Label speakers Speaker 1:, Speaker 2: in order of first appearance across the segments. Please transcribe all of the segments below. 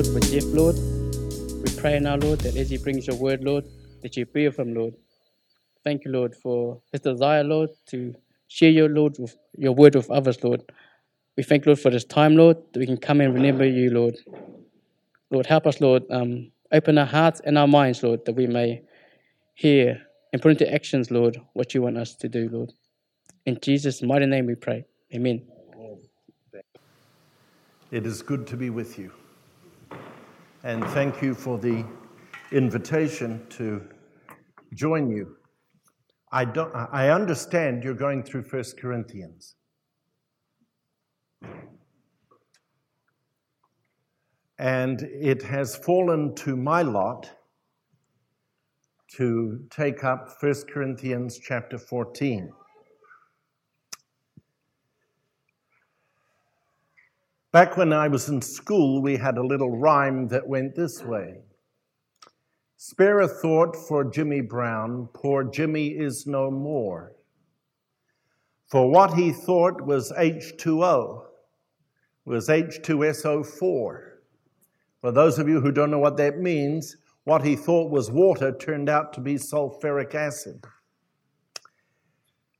Speaker 1: Lord, for Jeff, Lord. We pray now, Lord, that as he brings your word, Lord, that you be him, Lord. Thank you, Lord, for his desire, Lord, to share your Lord with your word with others, Lord. We thank Lord for this time, Lord, that we can come and remember you, Lord. Lord, help us, Lord. Um, open our hearts and our minds, Lord, that we may hear and put into actions, Lord, what you want us to do, Lord. In Jesus' mighty name we pray. Amen.
Speaker 2: It is good to be with you. And thank you for the invitation to join you. I, don't, I understand you're going through 1 Corinthians. And it has fallen to my lot to take up 1 Corinthians chapter 14. Back when I was in school, we had a little rhyme that went this way Spare a thought for Jimmy Brown, poor Jimmy is no more. For what he thought was H2O was H2SO4. For those of you who don't know what that means, what he thought was water turned out to be sulfuric acid.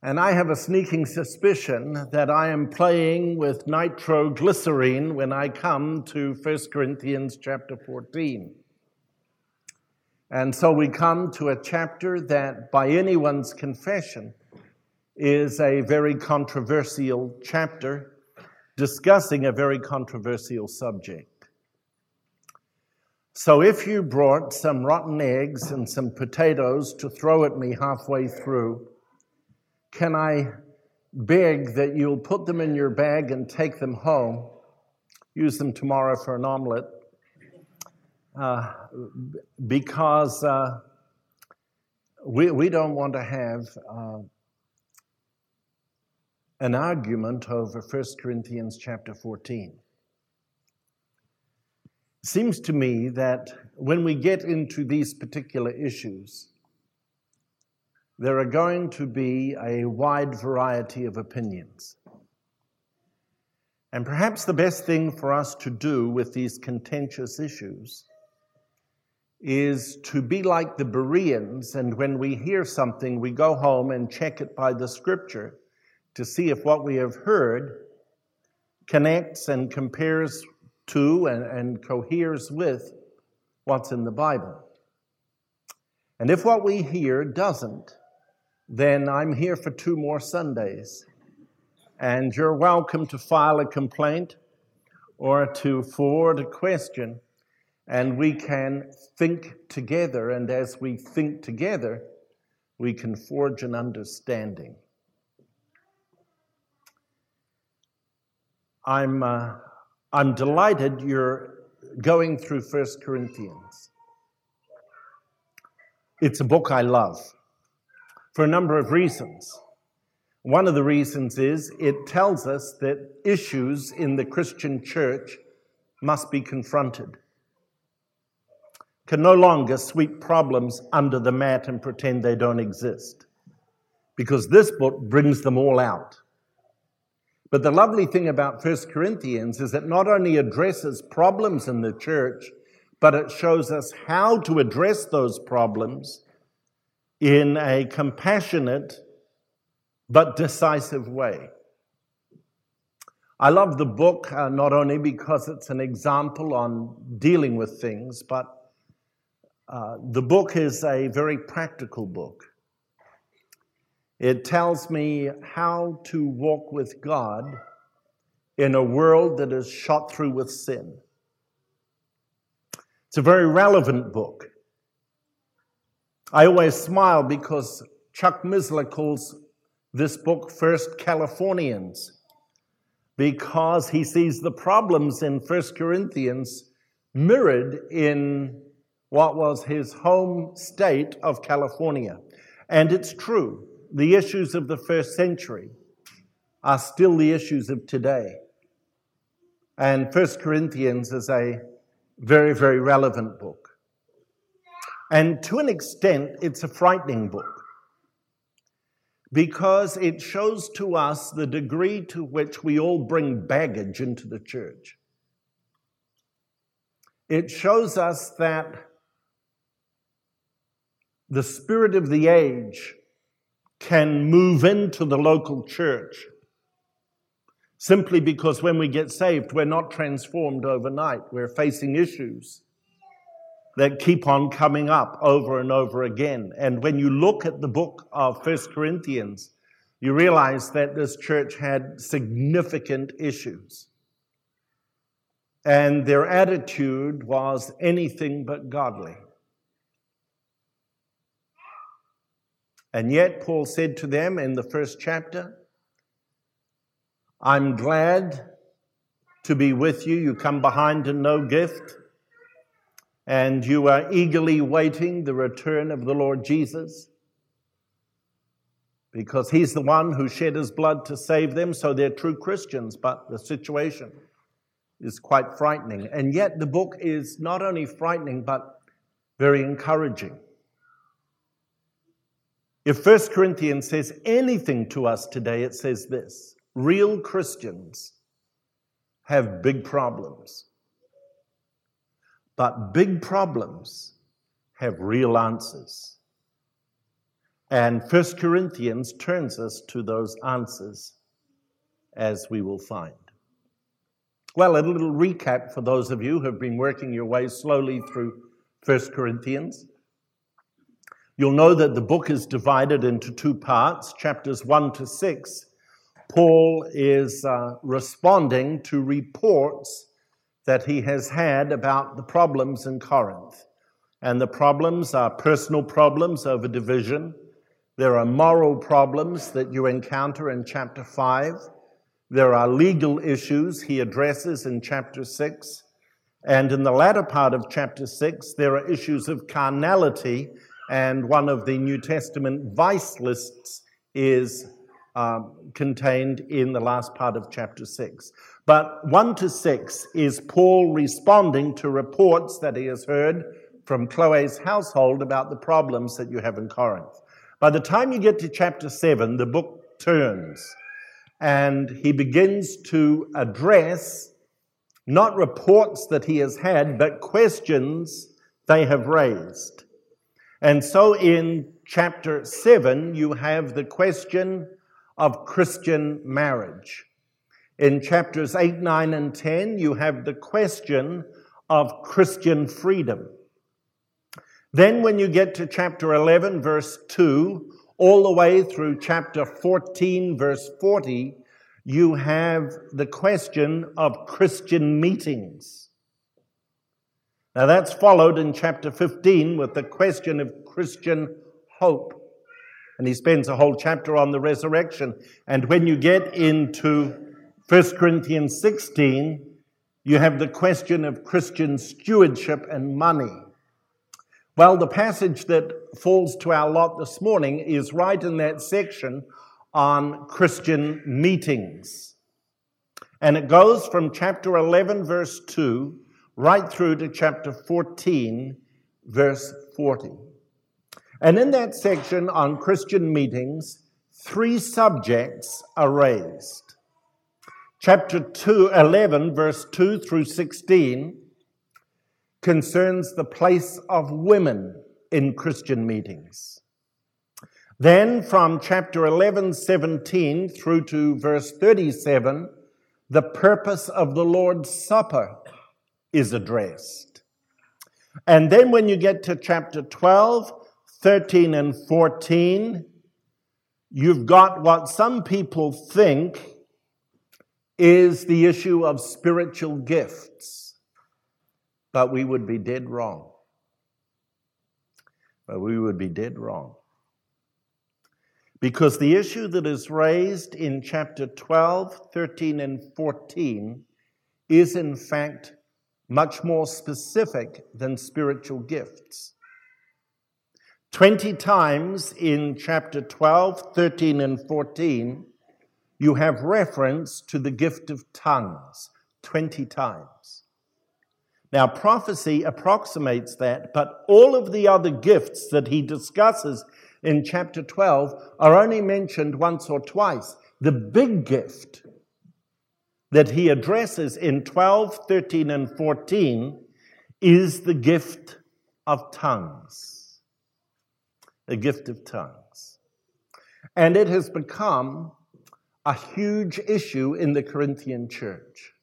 Speaker 2: And I have a sneaking suspicion that I am playing with nitroglycerine when I come to 1 Corinthians chapter 14. And so we come to a chapter that, by anyone's confession, is a very controversial chapter discussing a very controversial subject. So if you brought some rotten eggs and some potatoes to throw at me halfway through, can I beg that you'll put them in your bag and take them home? Use them tomorrow for an omelet. Uh, because uh, we, we don't want to have uh, an argument over 1 Corinthians chapter 14 seems to me that when we get into these particular issues, there are going to be a wide variety of opinions. And perhaps the best thing for us to do with these contentious issues is to be like the Bereans, and when we hear something, we go home and check it by the scripture to see if what we have heard connects and compares to and, and coheres with what's in the Bible. And if what we hear doesn't, then I'm here for two more Sundays. And you're welcome to file a complaint or to forward a question, and we can think together. And as we think together, we can forge an understanding. I'm. Uh, I'm delighted you're going through First Corinthians. It's a book I love for a number of reasons. One of the reasons is it tells us that issues in the Christian church must be confronted. Can no longer sweep problems under the mat and pretend they don't exist. Because this book brings them all out. But the lovely thing about 1 Corinthians is it not only addresses problems in the church, but it shows us how to address those problems in a compassionate but decisive way. I love the book uh, not only because it's an example on dealing with things, but uh, the book is a very practical book. It tells me how to walk with God in a world that is shot through with sin. It's a very relevant book. I always smile because Chuck Missler calls this book First Californians because he sees the problems in First Corinthians mirrored in what was his home state of California. And it's true the issues of the first century are still the issues of today. And First Corinthians is a very, very relevant book. And to an extent, it's a frightening book because it shows to us the degree to which we all bring baggage into the church. it shows us that the spirit of the age can move into the local church simply because when we get saved, we're not transformed overnight. We're facing issues that keep on coming up over and over again. And when you look at the book of First Corinthians, you realize that this church had significant issues. And their attitude was anything but godly. And yet, Paul said to them in the first chapter, I'm glad to be with you. You come behind in no gift, and you are eagerly waiting the return of the Lord Jesus because he's the one who shed his blood to save them, so they're true Christians, but the situation is quite frightening. And yet, the book is not only frightening, but very encouraging. If 1 Corinthians says anything to us today, it says this real Christians have big problems. But big problems have real answers. And 1 Corinthians turns us to those answers, as we will find. Well, a little recap for those of you who have been working your way slowly through 1 Corinthians. You'll know that the book is divided into two parts. Chapters 1 to 6, Paul is uh, responding to reports that he has had about the problems in Corinth. And the problems are personal problems over division. There are moral problems that you encounter in chapter 5. There are legal issues he addresses in chapter 6. And in the latter part of chapter 6, there are issues of carnality and one of the New Testament vice lists is um, contained in the last part of chapter 6. But 1 to 6 is Paul responding to reports that he has heard from Chloe's household about the problems that you have in Corinth. By the time you get to chapter 7, the book turns and he begins to address not reports that he has had, but questions they have raised. And so in chapter 7, you have the question of Christian marriage. In chapters 8, 9, and 10, you have the question of Christian freedom. Then, when you get to chapter 11, verse 2, all the way through chapter 14, verse 40, you have the question of Christian meetings. Now, that's followed in chapter 15 with the question of Christian hope. And he spends a whole chapter on the resurrection. And when you get into 1 Corinthians 16, you have the question of Christian stewardship and money. Well, the passage that falls to our lot this morning is right in that section on Christian meetings. And it goes from chapter 11, verse 2, right through to chapter 14, verse 40. And in that section on Christian meetings, three subjects are raised. Chapter 2, 11, verse 2 through 16, concerns the place of women in Christian meetings. Then from chapter 11, 17 through to verse 37, the purpose of the Lord's Supper is addressed. And then when you get to chapter 12, 13, and 14, you've got what some people think is the issue of spiritual gifts. But we would be dead wrong. But we would be dead wrong. Because the issue that is raised in chapter 12, 13, and 14 is in fact much more specific than spiritual gifts. 20 times in chapter 12, 13, and 14, you have reference to the gift of tongues. 20 times. Now, prophecy approximates that, but all of the other gifts that he discusses in chapter 12 are only mentioned once or twice. The big gift that he addresses in 12, 13, and 14 is the gift of tongues. The gift of tongues. And it has become a huge issue in the Corinthian church.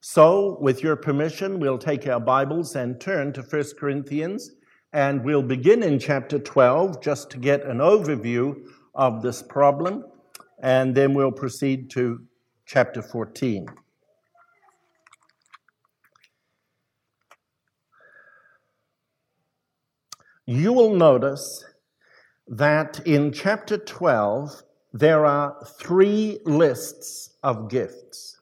Speaker 2: So, with your permission, we'll take our Bibles and turn to 1 Corinthians, and we'll begin in chapter 12 just to get an overview of this problem, and then we'll proceed to chapter 14. You will notice that in chapter 12, there are three lists of gifts.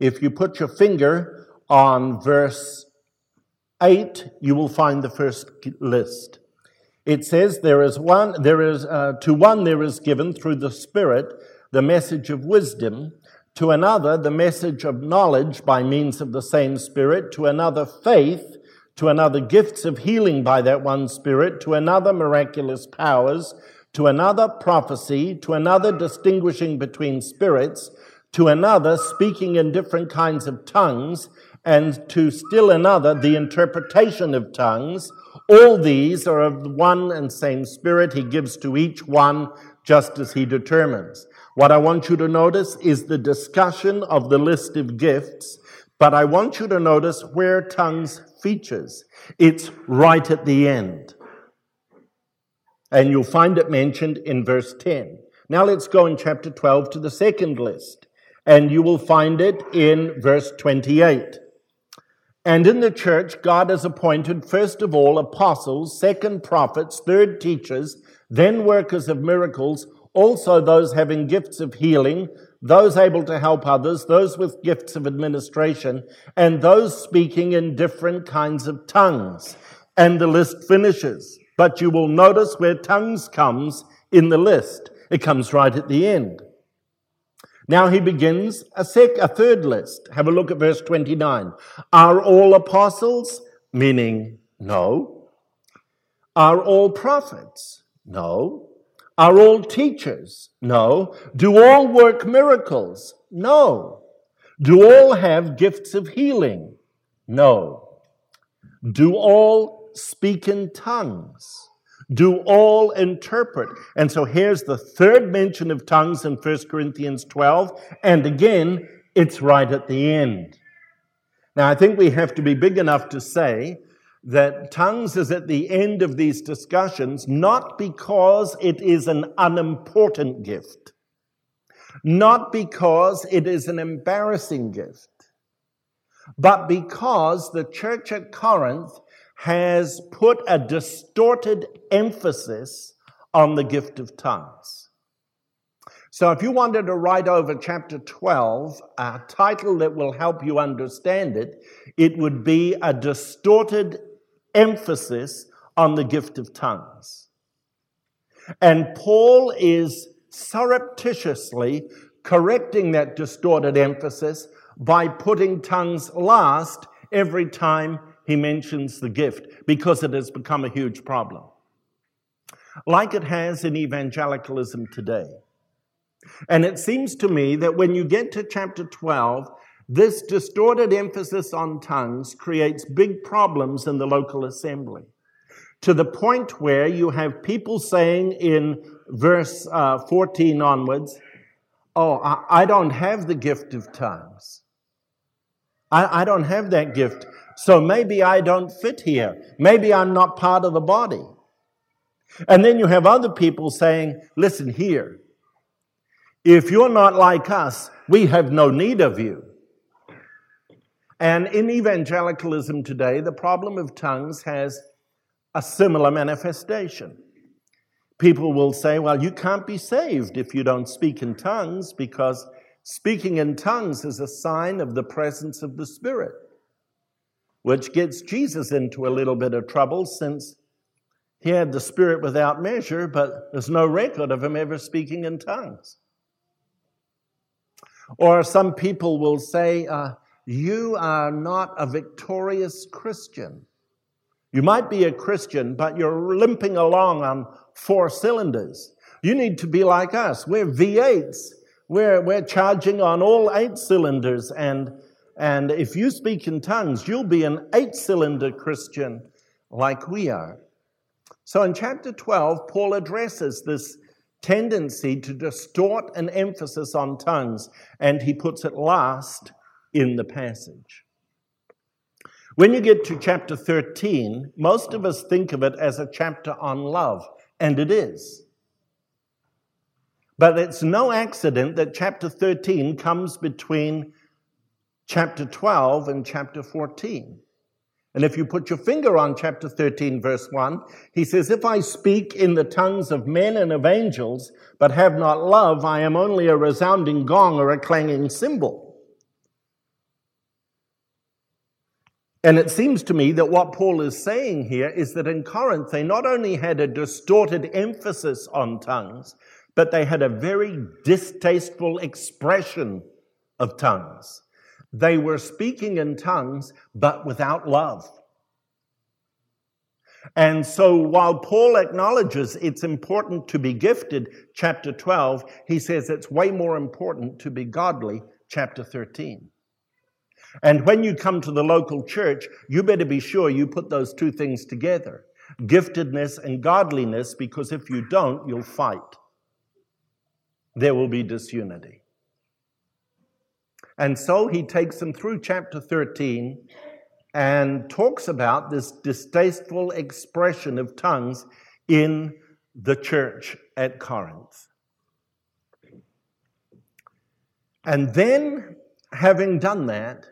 Speaker 2: If you put your finger on verse 8, you will find the first list. It says, There is one, there is, uh, to one there is given through the Spirit the message of wisdom, to another the message of knowledge by means of the same Spirit, to another faith, to another gifts of healing by that one Spirit, to another miraculous powers, to another prophecy, to another distinguishing between spirits, to another speaking in different kinds of tongues, and to still another the interpretation of tongues. All these are of one and same Spirit. He gives to each one just as He determines. What I want you to notice is the discussion of the list of gifts, but I want you to notice where tongues features. It's right at the end. And you'll find it mentioned in verse 10. Now let's go in chapter 12 to the second list and you will find it in verse 28. And in the church, God has appointed first of all apostles, second prophets, third teachers, then workers of miracles, also those having gifts of healing, those able to help others, those with gifts of administration, and those speaking in different kinds of tongues. And the list finishes. But you will notice where tongues comes in the list. It comes right at the end. Now he begins a, sec- a third list. Have a look at verse 29. Are all apostles? Meaning, no. Are all prophets? No. Are all teachers? No. Do all work miracles? No. Do all have gifts of healing? No. Do all speak in tongues? do all interpret. And so here's the third mention of tongues in 1 Corinthians 12. And again, it's right at the end. Now, I think we have to be big enough to say that tongues is at the end of these discussions, not because it is an unimportant gift, not because it is an embarrassing gift, but because the church at Corinth has put a distorted emphasis on the gift of tongues. So, if you wanted to write over chapter 12, a title that will help you understand it, it would be a distorted emphasis on the gift of tongues. And Paul is surreptitiously correcting that distorted emphasis by putting tongues last every time he mentions the gift because it has become a huge problem. Like it has in evangelicalism today. And it seems to me that when you get to chapter 12, this distorted emphasis on tongues creates big problems in the local assembly. To the point where you have people saying in verse uh, 14 onwards, Oh, I, I, don't have the gift of tongues. I, I don't have that gift. So maybe I don't fit here. Maybe I'm not part of the body. And then you have other people saying, listen here, if you're not like us, we have no need of you. And in evangelicalism today, the problem of tongues has a similar manifestation. People will say, well, you can't be saved if you don't speak in tongues because speaking in tongues is a sign of the presence of the Spirit which gets Jesus into a little bit of trouble since he had the Spirit without measure, but there's no record of him ever speaking in tongues. Or some people will say, uh, You are not a victorious Christian. You might be a Christian, but you're limping along on four cylinders. You need to be like us. We're V8s. We're, we're charging on all eight cylinders and And if you speak in tongues, you'll be an eight cylinder Christian like we are. So in chapter 12, Paul addresses this tendency to distort an emphasis on tongues, and he puts it last in the passage. When you get to chapter 13, most of us think of it as a chapter on love, and it is. But it's no accident that chapter 13 comes between chapter 12 and chapter 14. And if you put your finger on chapter 13, verse 1, he says, If I speak in the tongues of men and of angels, but have not love, I am only a resounding gong or a clanging cymbal. And it seems to me that what Paul is saying here is that in Corinth, they not only had a distorted emphasis on tongues, but they had a very distasteful expression of tongues. They were speaking in tongues, but without love. And so while Paul acknowledges it's important to be gifted, chapter 12, he says it's way more important to be godly, chapter 13. And when you come to the local church, you better be sure you put those two things together giftedness and godliness, because if you don't, you'll fight. There will be disunity. And so he takes them through chapter 13 and talks about this distasteful expression of tongues in the church at Corinth. And then, having done that,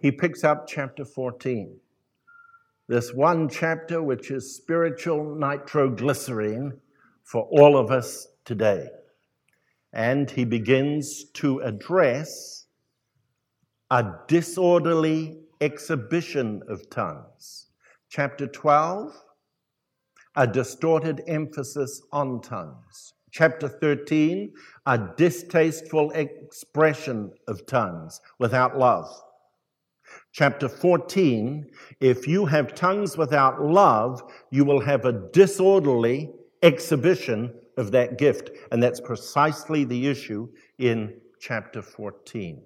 Speaker 2: he picks up chapter 14. This one chapter, which is spiritual nitroglycerine for all of us today. And he begins to address a disorderly exhibition of tongues. Chapter 12, a distorted emphasis on tongues. Chapter 13, a distasteful expression of tongues without love. Chapter 14, if you have tongues without love, you will have a disorderly exhibition of that gift. And that's precisely the issue in chapter 14.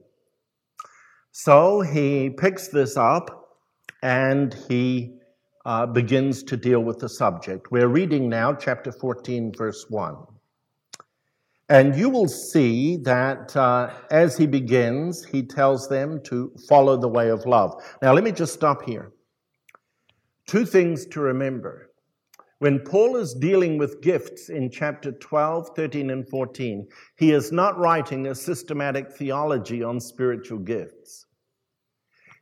Speaker 2: So he picks this up and he uh, begins to deal with the subject. We're reading now chapter 14, verse 1. And you will see that uh, as he begins, he tells them to follow the way of love. Now, let me just stop here. Two things to remember. When Paul is dealing with gifts in chapter 12, 13, and 14, he is not writing a systematic theology on spiritual gifts.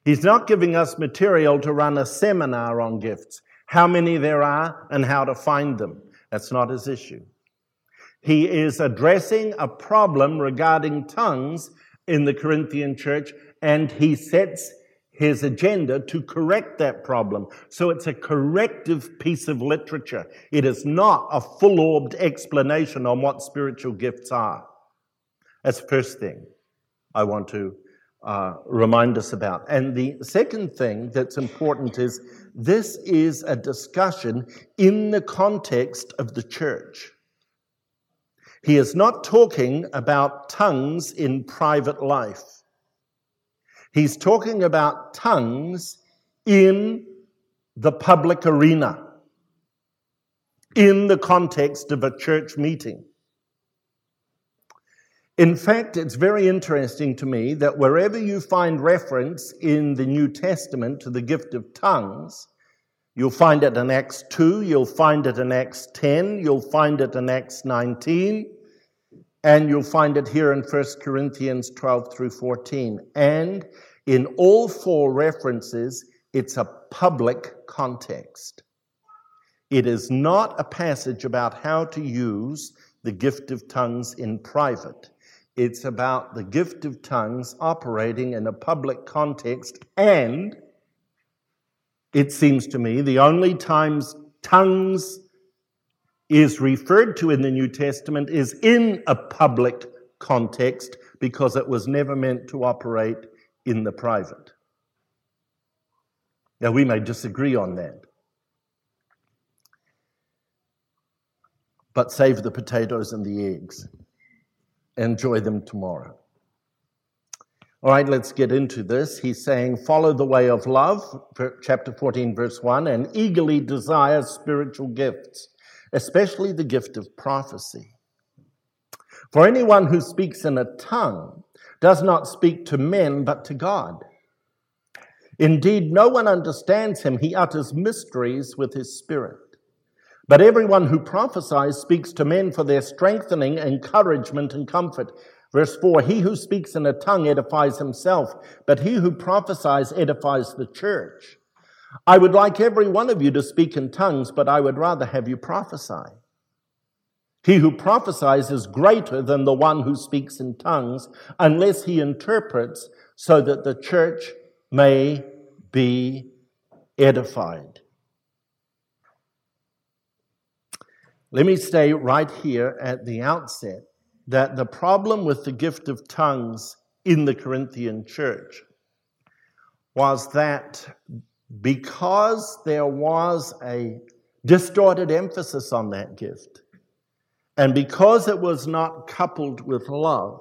Speaker 2: He's not giving us material to run a seminar on gifts, how many there are and how to find them. That's not his issue. He is addressing a problem regarding tongues in the Corinthian church, and he sets his agenda to correct that problem. So it's a corrective piece of literature. It is not a full orbed explanation on what spiritual gifts are. That's the first thing I want to uh, remind us about. And the second thing that's important is this is a discussion in the context of the church. He is not talking about tongues in private life. He's talking about tongues in the public arena, in the context of a church meeting. In fact, it's very interesting to me that wherever you find reference in the New Testament to the gift of tongues, you'll find it in Acts 2, you'll find it in Acts 10, you'll find it in Acts 19, and you'll find it here in 1 Corinthians 12 through 14. And in all four references, it's a public context. It is not a passage about how to use the gift of tongues in private. It's about the gift of tongues operating in a public context, and it seems to me the only times tongues is referred to in the New Testament is in a public context because it was never meant to operate in the private. Now, we may disagree on that. But save the potatoes and the eggs enjoy them tomorrow. All right, let's get into this. He's saying, Follow the way of love, chapter 14, verse 1, and eagerly desire spiritual gifts, especially the gift of prophecy. For anyone who speaks in a tongue does not speak to men, but to God. Indeed, no one understands him. He utters mysteries with his spirit. But everyone who prophesies speaks to men for their strengthening, encouragement, and comfort. Verse 4 He who speaks in a tongue edifies himself, but he who prophesies edifies the church. I would like every one of you to speak in tongues, but I would rather have you prophesy. He who prophesies is greater than the one who speaks in tongues, unless he interprets, so that the church may be edified. Let me stay right here at the outset that the problem with the gift of tongues in the Corinthian church was that because there was a distorted emphasis on that gift, and because it was not coupled with love,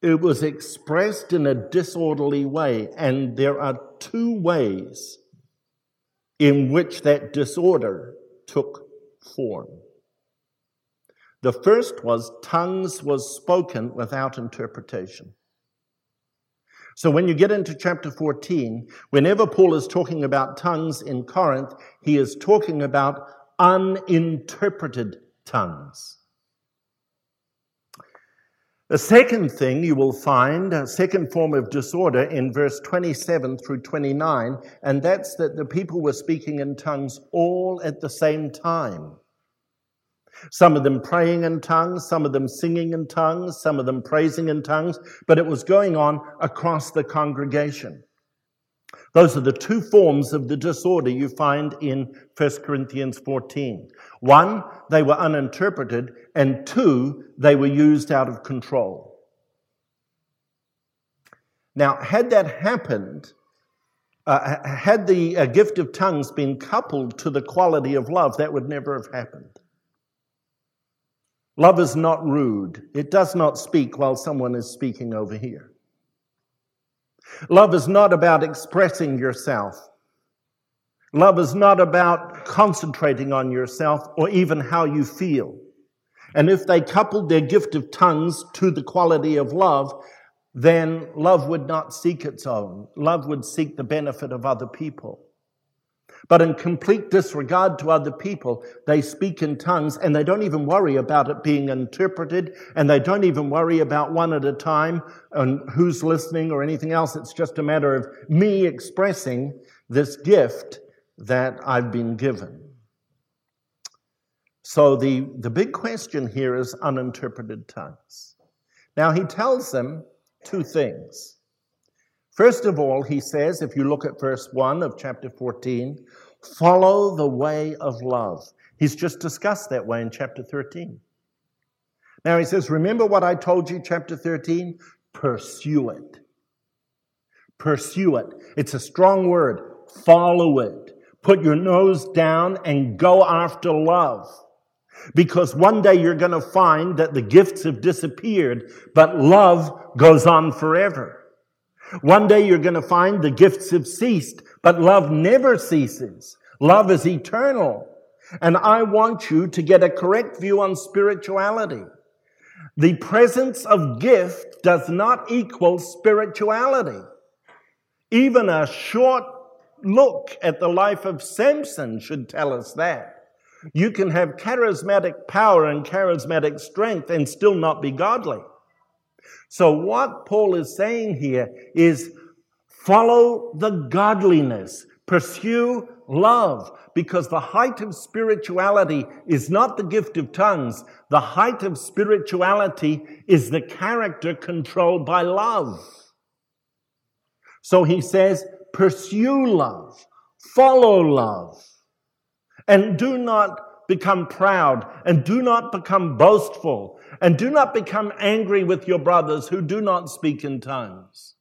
Speaker 2: it was expressed in a disorderly way. And there are two ways in which that disorder took form. The first was tongues was spoken without interpretation. So when you get into chapter 14, whenever Paul is talking about tongues in Corinth, he is talking about uninterpreted tongues. The second thing you will find, a second form of disorder in verse 27 through 29, and that's that the people were speaking in tongues all at the same time. Some of them praying in tongues, some of them singing in tongues, some of them praising in tongues, but it was going on across the congregation. Those are the two forms of the disorder you find in 1 Corinthians 14. One, they were uninterpreted, and two, they were used out of control. Now, had that happened, uh, had the uh, gift of tongues been coupled to the quality of love, that would never have happened. Love is not rude. It does not speak while someone is speaking over here. Love is not about expressing yourself. Love is not about concentrating on yourself or even how you feel. And if they coupled their gift of tongues to the quality of love, then love would not seek its own. Love would seek the benefit of other people. But in complete disregard to other people, they speak in tongues and they don't even worry about it being interpreted and they don't even worry about one at a time and who's listening or anything else. It's just a matter of me expressing this gift that I've been given. So the, the big question here is uninterpreted tongues. Now he tells them two things. First of all, he says, if you look at verse 1 of chapter 14, follow the way of love. He's just discussed that way in chapter 13. Now he says, remember what I told you, chapter 13? Pursue it. Pursue it. It's a strong word. Follow it. Put your nose down and go after love. Because one day you're going to find that the gifts have disappeared, but love goes on forever. One day you're going to find the gifts have ceased, but love never ceases. Love is eternal. And I want you to get a correct view on spirituality. The presence of gift does not equal spirituality. Even a short look at the life of Samson should tell us that. You can have charismatic power and charismatic strength and still not be godly. So, what Paul is saying here is follow the godliness, pursue love, because the height of spirituality is not the gift of tongues. The height of spirituality is the character controlled by love. So he says, pursue love, follow love, and do not become proud, and do not become boastful, and do not become angry with your brothers who do not speak in tongues.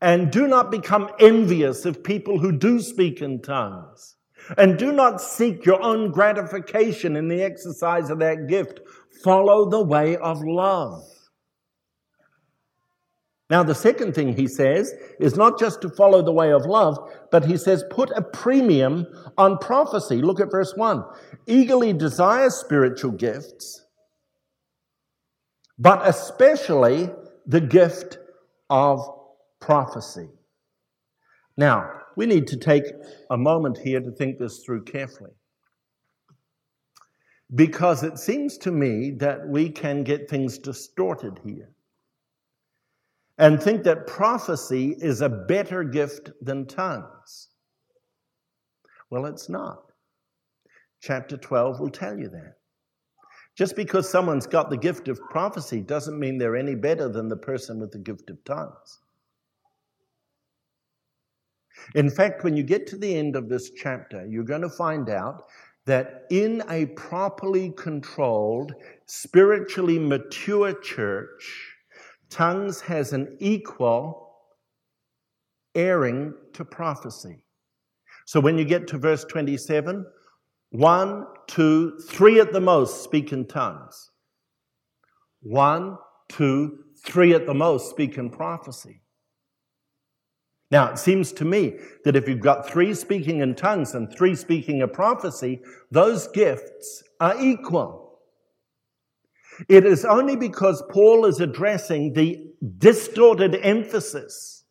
Speaker 2: And do not become envious of people who do speak in tongues. And do not seek your own gratification in the exercise of that gift. Follow the way of love. Now, the second thing he says is not just to follow the way of love, but he says put a premium on prophecy. Look at verse 1. Eagerly desire spiritual gifts, but especially the gift of prophecy. Now, we need to take a moment here to think this through carefully. Because it seems to me that we can get things distorted here and think that prophecy is a better gift than tongues. Well, it's not. Chapter 12 will tell you that. Just because someone's got the gift of prophecy doesn't mean they're any better than the person with the gift of tongues. In fact, when you get to the end of this chapter, you're going to find out that in a properly controlled, spiritually mature church, tongues has an equal airing to prophecy. So when you get to verse 27, one, two, three at the most speak in tongues. One, two, three at the most speak in prophecy. Now, it seems to me that if you've got three speaking in tongues and three speaking a prophecy, those gifts are equal. It is only because Paul is addressing the distorted emphasis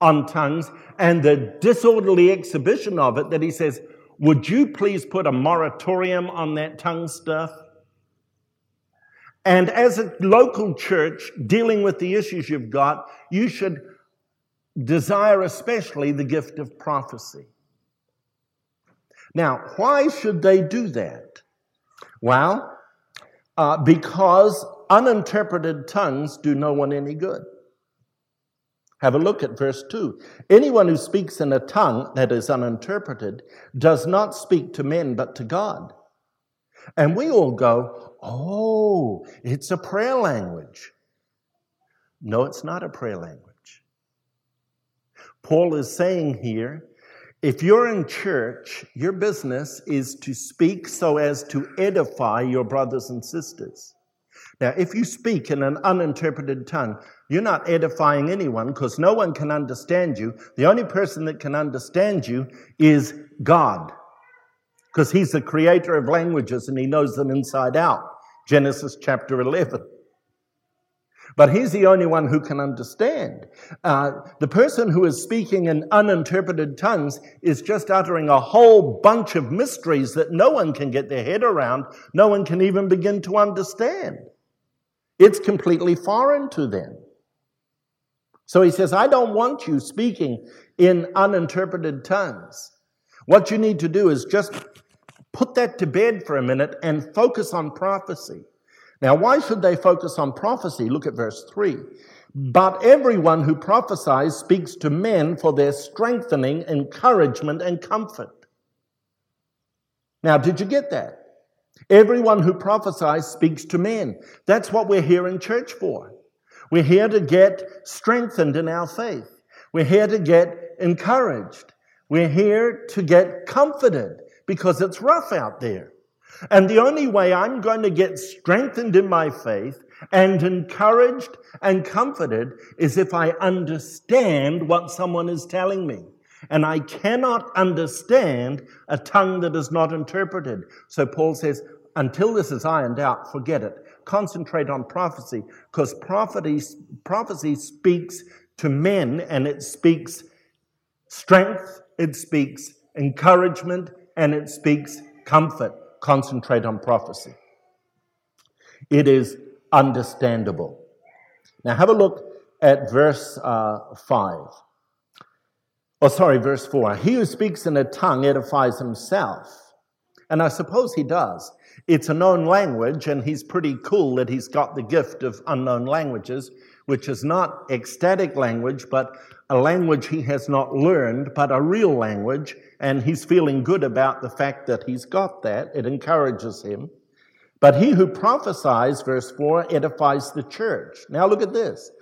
Speaker 2: on tongues and the disorderly exhibition of it that he says, Would you please put a moratorium on that tongue stuff? And as a local church dealing with the issues you've got, you should desire especially the gift of prophecy. Now, why should they do that? Well, uh, because uninterpreted tongues do no one any good. Have a look at verse 2. Anyone who speaks in a tongue that is uninterpreted does not speak to men but to God. And we all go, oh, it's a prayer language. No, it's not a prayer language. Paul is saying here if you're in church, your business is to speak so as to edify your brothers and sisters. Now, if you speak in an uninterpreted tongue, you're not edifying anyone because no one can understand you. The only person that can understand you is God because He's the creator of languages and He knows them inside out. Genesis chapter 11. But he's the only one who can understand. Uh, the person who is speaking in uninterpreted tongues is just uttering a whole bunch of mysteries that no one can get their head around, no one can even begin to understand. It's completely foreign to them. So he says, I don't want you speaking in uninterpreted tongues. What you need to do is just put that to bed for a minute and focus on prophecy. Now, why should they focus on prophecy? Look at verse 3. But everyone who prophesies speaks to men for their strengthening, encouragement, and comfort. Now, did you get that? Everyone who prophesies speaks to men. That's what we're here in church for. We're here to get strengthened in our faith. We're here to get encouraged. We're here to get comforted because it's rough out there. And the only way I'm going to get strengthened in my faith and encouraged and comforted is if I understand what someone is telling me. And I cannot understand a tongue that is not interpreted. So Paul says, until this is ironed out, forget it. Concentrate on prophecy, because prophecy, prophecy speaks to men and it speaks strength, it speaks encouragement, and it speaks comfort concentrate on prophecy. It is understandable. Now, have a look at verse uh, 5. Oh, sorry, verse 4. He who speaks in a tongue edifies himself. And I suppose he does. It's a known language, and he's pretty cool that he's got the gift of unknown languages, which is not ecstatic language, but a language he has not learned, but a real language and he's feeling good about the fact that he's got that. It encourages him. But he who prophesies, verse 4, edifies the church. Now look at this.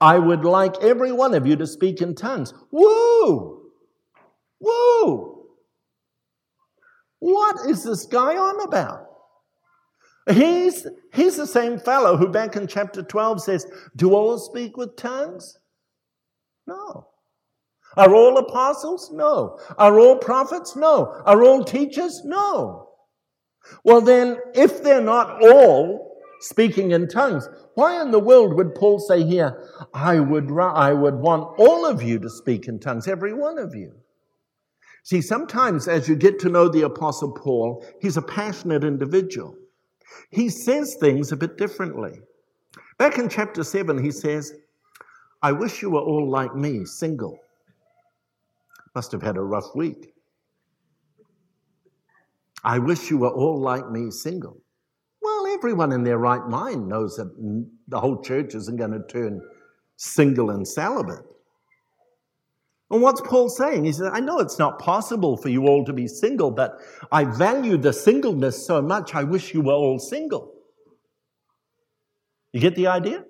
Speaker 2: I would like every one of you to speak in tongues. Woo! Woo! What is this guy on about? He's, he's the same fellow who back in chapter 12 says, Do all speak with tongues? No. Are all apostles? No. Are all prophets? No. Are all teachers? No. Well, then, if they're not all speaking in tongues, why in the world would Paul say here, I would, I would want all of you to speak in tongues, every one of you? See, sometimes as you get to know the Apostle Paul, he's a passionate individual. He says things a bit differently. Back in chapter 7, he says, I wish you were all like me, single. Must have had a rough week. I wish you were all like me, single. Well, everyone in their right mind knows that the whole church isn't going to turn single and celibate. And what's Paul saying? He says, I know it's not possible for you all to be single, but I value the singleness so much, I wish you were all single. You get the idea?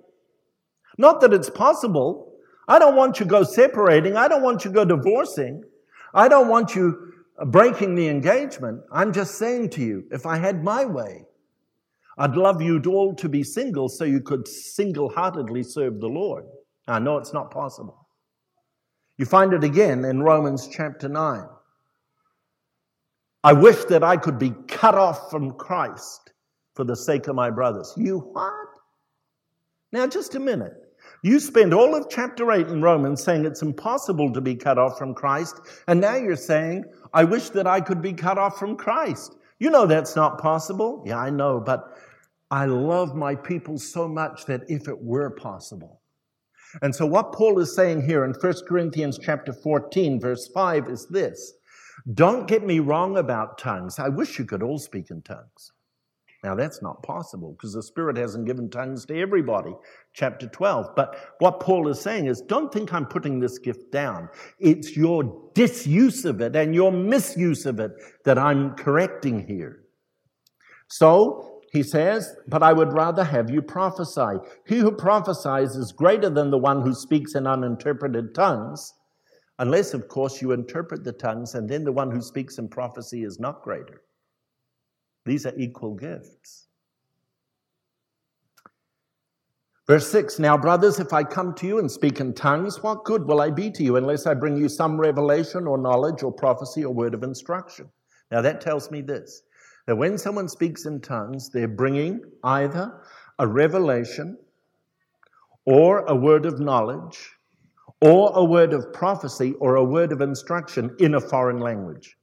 Speaker 2: Not that it's possible. I don't want you go separating. I don't want you go divorcing. I don't want you breaking the engagement. I'm just saying to you, if I had my way, I'd love you all to be single so you could single heartedly serve the Lord. I know it's not possible. You find it again in Romans chapter 9. I wish that I could be cut off from Christ for the sake of my brothers. You what? Now, just a minute. You spend all of chapter 8 in Romans saying it's impossible to be cut off from Christ, and now you're saying, I wish that I could be cut off from Christ. You know that's not possible. Yeah, I know, but I love my people so much that if it were possible, and so what Paul is saying here in 1 Corinthians chapter 14 verse 5 is this. Don't get me wrong about tongues. I wish you could all speak in tongues. Now that's not possible because the Spirit hasn't given tongues to everybody. Chapter 12. But what Paul is saying is don't think I'm putting this gift down. It's your disuse of it and your misuse of it that I'm correcting here. So he says, But I would rather have you prophesy. He who prophesies is greater than the one who speaks in uninterpreted tongues, unless, of course, you interpret the tongues, and then the one who speaks in prophecy is not greater. These are equal gifts. Verse 6 Now, brothers, if I come to you and speak in tongues, what good will I be to you unless I bring you some revelation or knowledge or prophecy or word of instruction? Now, that tells me this that when someone speaks in tongues, they're bringing either a revelation or a word of knowledge or a word of prophecy or a word of instruction in a foreign language.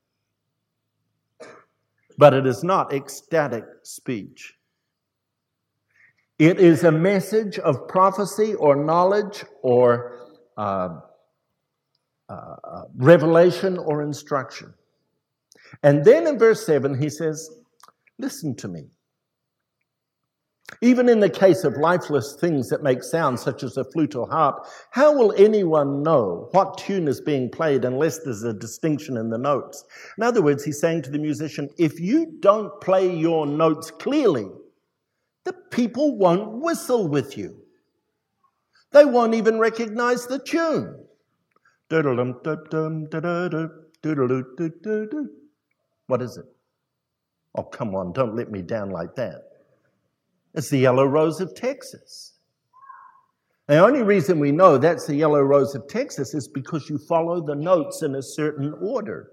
Speaker 2: But it is not ecstatic speech. It is a message of prophecy or knowledge or uh, uh, uh revelation or instruction. And then in verse 7, he says, Listen to me. Even in the case of lifeless things that make sound, such as a flute or harp, how will anyone know what tune is being played unless there's a distinction in the notes? In other words, he's saying to the musician, if you don't play your notes clearly, the people won't whistle with you. They won't even recognize the tune. What is it? Oh, come on, don't let me down like that. It's the yellow rose of Texas. The only reason we know that's the yellow rose of Texas is because you follow the notes in a certain order.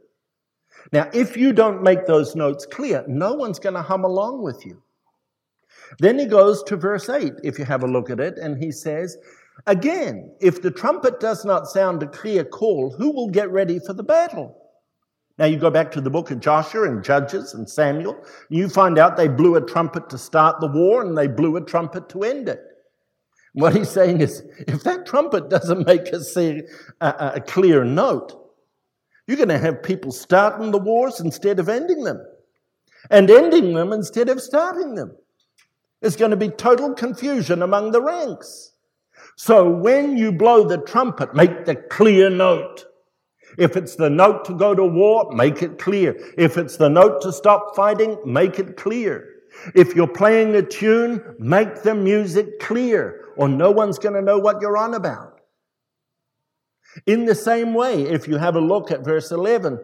Speaker 2: Now, if you don't make those notes clear, no one's going to hum along with you. Then he goes to verse 8, if you have a look at it, and he says, Again, if the trumpet does not sound a clear call, who will get ready for the battle? Now you go back to the book of Joshua and Judges and Samuel, you find out they blew a trumpet to start the war and they blew a trumpet to end it. What he's saying is, if that trumpet doesn't make a, a, uh, uh, a clear note, you're going to have people starting the wars instead of ending them, and ending them instead of starting them. There's going to be total confusion among the ranks. So when you blow the trumpet, make the clear note. If it's the note to go to war, make it clear. If it's the note to stop fighting, make it clear. If you're playing a tune, make the music clear, or no one's going to know what you're on about. In the same way, if you have a look at verse 11,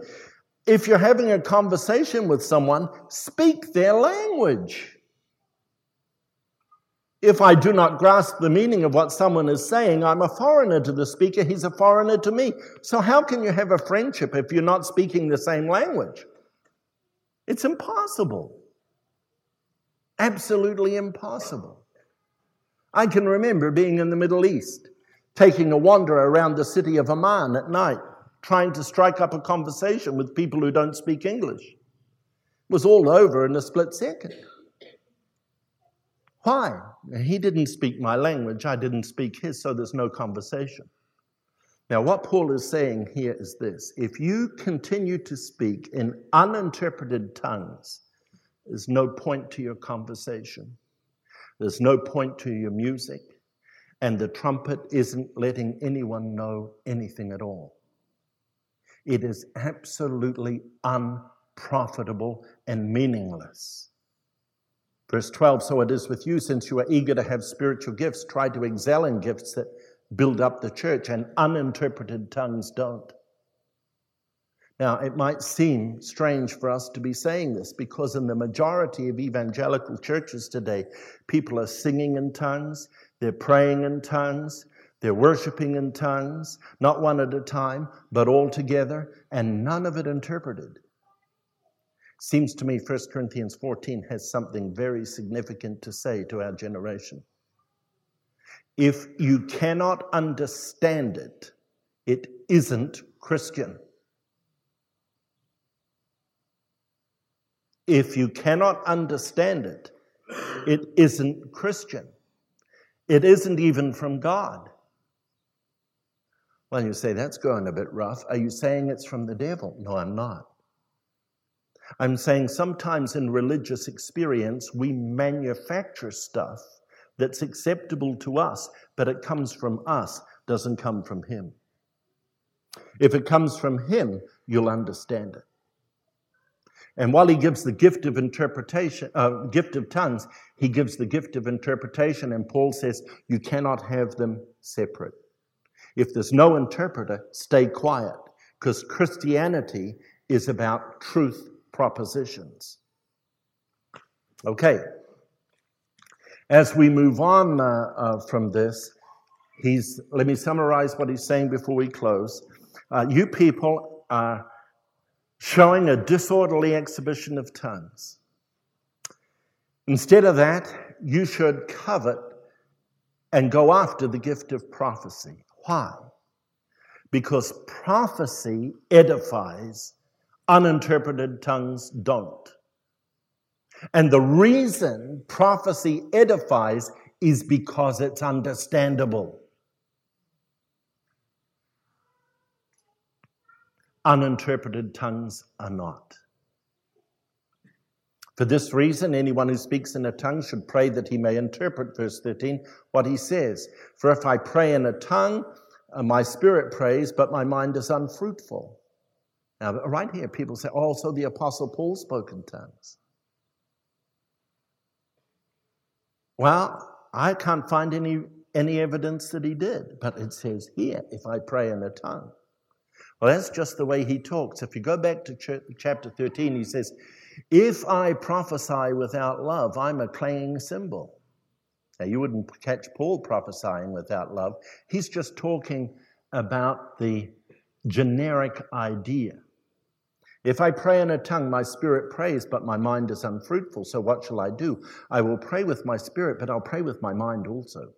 Speaker 2: if you're having a conversation with someone, speak their language. If I do not grasp the meaning of what someone is saying, I'm a foreigner to the speaker, he's a foreigner to me. So, how can you have a friendship if you're not speaking the same language? It's impossible. Absolutely impossible. I can remember being in the Middle East, taking a wander around the city of Amman at night, trying to strike up a conversation with people who don't speak English. It was all over in a split second. Why? He didn't speak my language, I didn't speak his, so there's no conversation. Now, what Paul is saying here is this if you continue to speak in uninterpreted tongues, there's no point to your conversation, there's no point to your music, and the trumpet isn't letting anyone know anything at all. It is absolutely unprofitable and meaningless. Verse 12 So it is with you, since you are eager to have spiritual gifts, try to excel in gifts that build up the church, and uninterpreted tongues don't. Now, it might seem strange for us to be saying this because in the majority of evangelical churches today, people are singing in tongues, they're praying in tongues, they're worshiping in tongues, not one at a time, but all together, and none of it interpreted. Seems to me 1 Corinthians 14 has something very significant to say to our generation. If you cannot understand it, it isn't Christian. If you cannot understand it, it isn't Christian. It isn't even from God. Well, you say, that's going a bit rough. Are you saying it's from the devil? No, I'm not. I'm saying sometimes in religious experience, we manufacture stuff that's acceptable to us, but it comes from us, doesn't come from Him. If it comes from Him, you'll understand it. And while he gives the gift of interpretation, uh, gift of tongues, he gives the gift of interpretation, and Paul says you cannot have them separate. If there's no interpreter, stay quiet, because Christianity is about truth propositions. Okay. As we move on uh, uh, from this, he's, let me summarize what he's saying before we close. Uh, you people are showing a disorderly exhibition of tongues. Instead of that, you should covet and go after the gift of prophecy. Why? Because prophecy edifies uninterpreted tongues don't. And the reason prophecy edifies is because it's understandable. Uninterpreted tongues are not. For this reason, anyone who speaks in a tongue should pray that he may interpret, verse 13, what he says. For if I pray in a tongue, uh, my spirit prays, but my mind is unfruitful. Now, right here, people say, oh, so the Apostle Paul spoke in tongues. Well, I can't find any, any evidence that he did, but it says here, if I pray in a tongue. Well, that's just the way he talks. If you go back to chapter 13, he says, If I prophesy without love, I'm a clanging cymbal. Now, you wouldn't catch Paul prophesying without love. He's just talking about the generic idea. If I pray in a tongue, my spirit prays, but my mind is unfruitful. So what shall I do? I will pray with my spirit, but I'll pray with my mind also.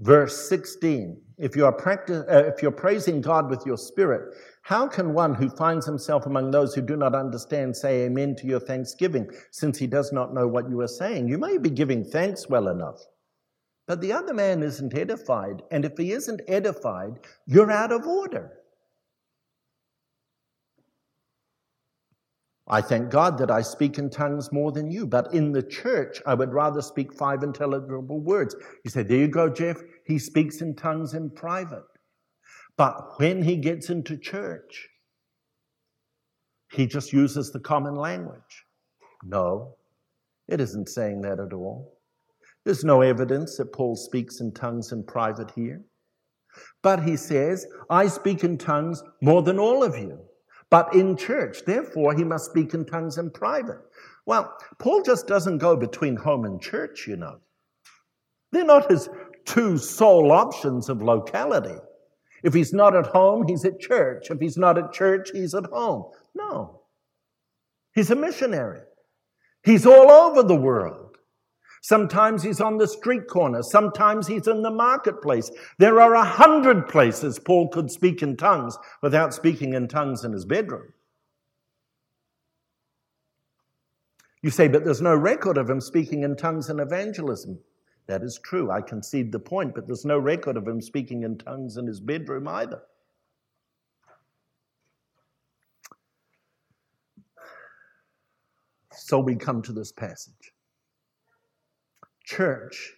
Speaker 2: Verse 16 if you, are uh, if you're praising God with your spirit, how can one who finds himself among those who do not understand say amen to your thanksgiving, since he does not know what you are saying? You may be giving thanks well enough, but the other man isn't edified. And if he isn't edified, you're out of order. I thank God that I speak in tongues more than you, but in the church, I would rather speak five intelligible words. You say, There you go, Jeff. He speaks in tongues in private. But when he gets into church, he just uses the common language. No, it isn't saying that at all. There's no evidence that Paul speaks in tongues in private here. But he says, I speak in tongues more than all of you but in church. Therefore, he must speak in tongues in private. Well, Paul just doesn't go between home and church, you know. They're not his two sole options of locality. If he's not at home, he's at church. If he's not at church, he's at home. No. He's a missionary. He's all over the world. Sometimes he's on the street corner. Sometimes he's in the marketplace. There are a hundred places Paul could speak in tongues without speaking in tongues in his bedroom. You say, but there's no record of him speaking in tongues in evangelism. That is true. I concede the point, but there's no record of him speaking in tongues in his bedroom either. So we come to this passage. Church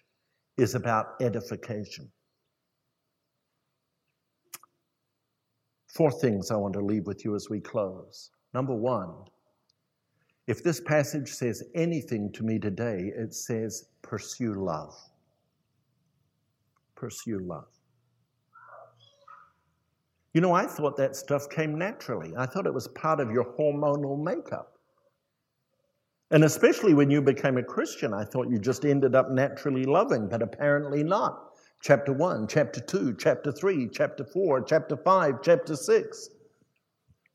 Speaker 2: is about edification. Four things I want to leave with you as we close. Number one, if this passage says anything to me today, it says pursue love. Pursue love. You know, I thought that stuff came naturally. I thought it was part of your hormonal makeup. And especially when you became a Christian, I thought you just ended up naturally loving, but apparently not. Chapter 1, chapter 2, chapter 3, chapter 4, chapter 5, chapter 6.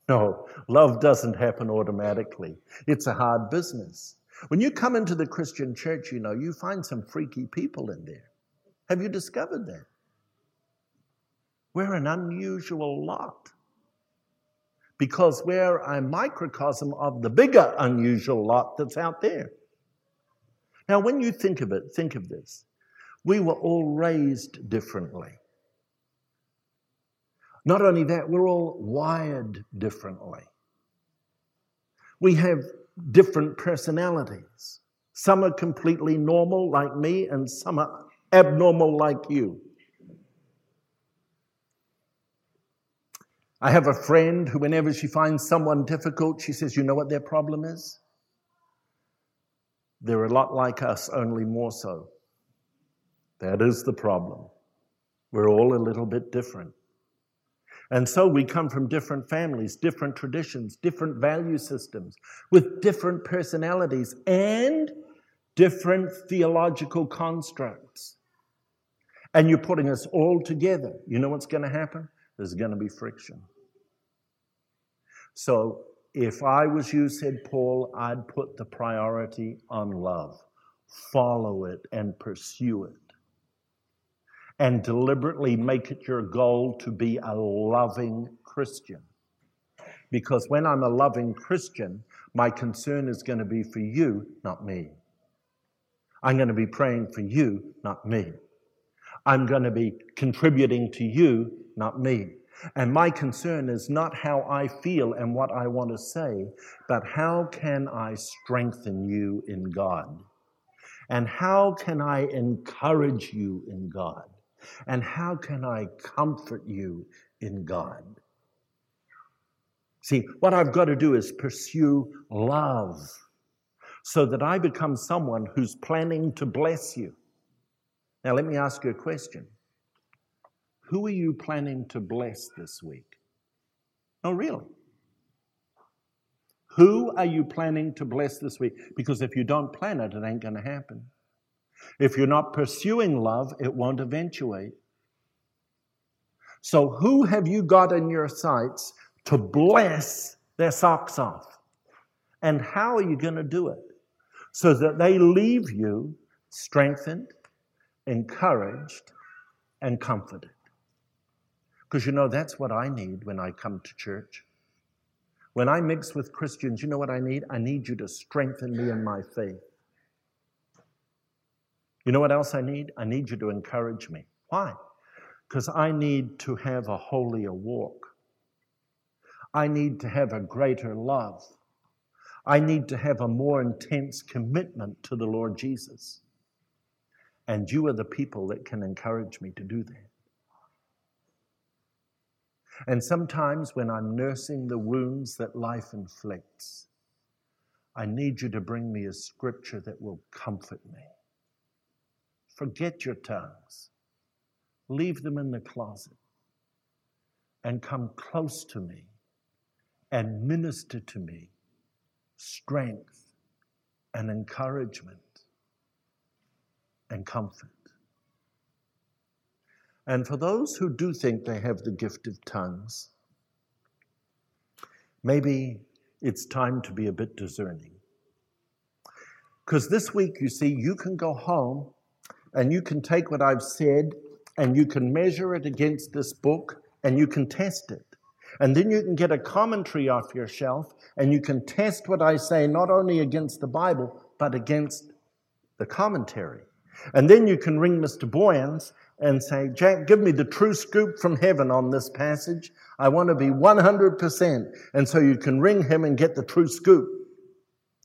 Speaker 2: No, love doesn't happen automatically. It's a hard business. When you come into the Christian church, you know, you find some freaky people in there. Have you discovered that? We're an unusual lot because we're a microcosm of the bigger unusual lot that's out there. Now, when you think of it, think of this. We were all raised differently. Not only that, we're all wired differently. We have different personalities. Some are completely normal, like me, and some are abnormal, like you. I have a friend who, whenever she finds someone difficult, she says, You know what their problem is? They're a lot like us, only more so. That is the problem. We're all a little bit different. And so we come from different families, different traditions, different value systems, with different personalities and different theological constructs. And you're putting us all together. You know what's going to happen? There's going to be friction. So if I was you, said Paul, I'd put the priority on love. Follow it and pursue it and deliberately make it your goal to be a loving Christian. Because when I'm a loving Christian, my concern is going to be for you, not me. I'm going to be praying for you, not me. I'm going to be contributing to you, not me. And my concern is not how I feel and what I want to say, but how can I strengthen you in God? And how can I encourage you in God? And how can I comfort you in God? See, what I've got to do is pursue love so that I become someone who's planning to bless you. Now, let me ask you a question Who are you planning to bless this week? Oh, really? Who are you planning to bless this week? Because if you don't plan it, it ain't going to happen. If you're not pursuing love, it won't eventuate. So, who have you got in your sights to bless their socks off? And how are you going to do it? So that they leave you strengthened, encouraged, and comforted. Because you know, that's what I need when I come to church. When I mix with Christians, you know what I need? I need you to strengthen me in my faith. You know what else I need? I need you to encourage me. Why? Because I need to have a holier walk. I need to have a greater love. I need to have a more intense commitment to the Lord Jesus. And you are the people that can encourage me to do that. And sometimes when I'm nursing the wounds that life inflicts, I need you to bring me a scripture that will comfort me. Forget your tongues. Leave them in the closet and come close to me and minister to me strength and encouragement and comfort. And for those who do think they have the gift of tongues, maybe it's time to be a bit discerning. Because this week, you see, you can go home and you can take what I've said and you can measure it against this book and you can test it. And then you can get a commentary off your shelf and you can test what I say not only against the Bible, but against the commentary. And then you can ring Mr. Boyens and say, Jack, give me the true scoop from heaven on this passage. I want to be 100%. And so you can ring him and get the true scoop.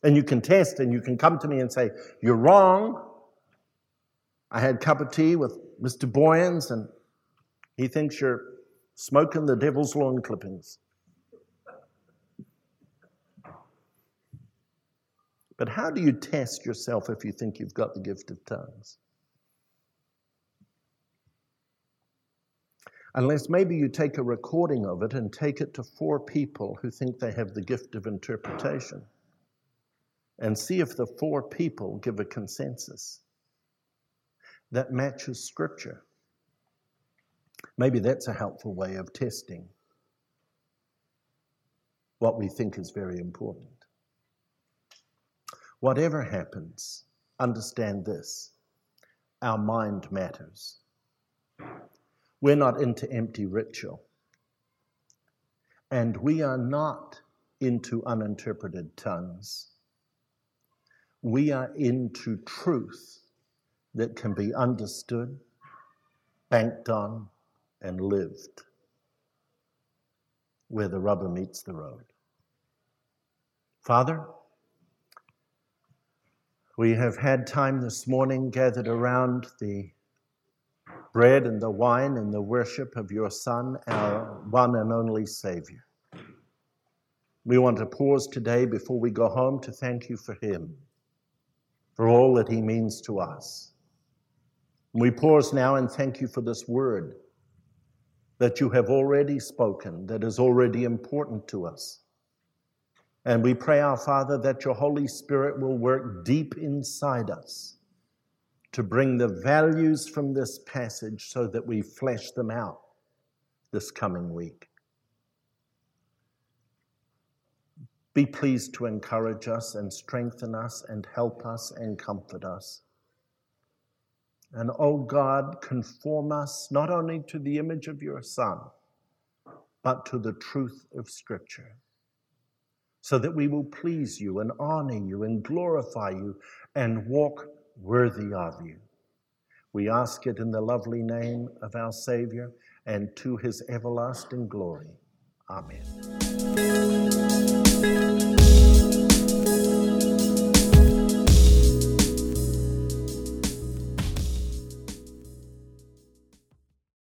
Speaker 2: And you can test and you can come to me and say, You're wrong. I had a cup of tea with Mr. Boyens and he thinks you're smoking the devil's lawn clippings. But how do you test yourself if you think you've got the gift of tongues? Unless maybe you take a recording of it and take it to four people who think they have the gift of interpretation and see if the four people give a consensus that matches Scripture. Maybe that's a helpful way of testing what we think is very important. Whatever happens, understand this our mind matters. We're not into empty ritual. And we are not into uninterpreted tongues. We are into truth that can be understood, banked on, and lived where the rubber meets the road. Father, we have had time this morning gathered around the bread and the wine and the worship of your Son, our one and only Savior. We want to pause today before we go home to thank you for him, for all that he means to us. We pause now and thank you for this word that you have already spoken, that is already important to us. And we pray, our Father, that your Holy Spirit will work deep inside us to bring the values from this passage so that we flesh them out this coming week. Be pleased to encourage us and strengthen us and help us and comfort us. And, oh God, conform us not only to the image of your Son, but to the truth of Scripture so that we will please you and honor you and glorify you and walk worthy of you. We ask it in the lovely name of our Savior and to his everlasting glory. Amen.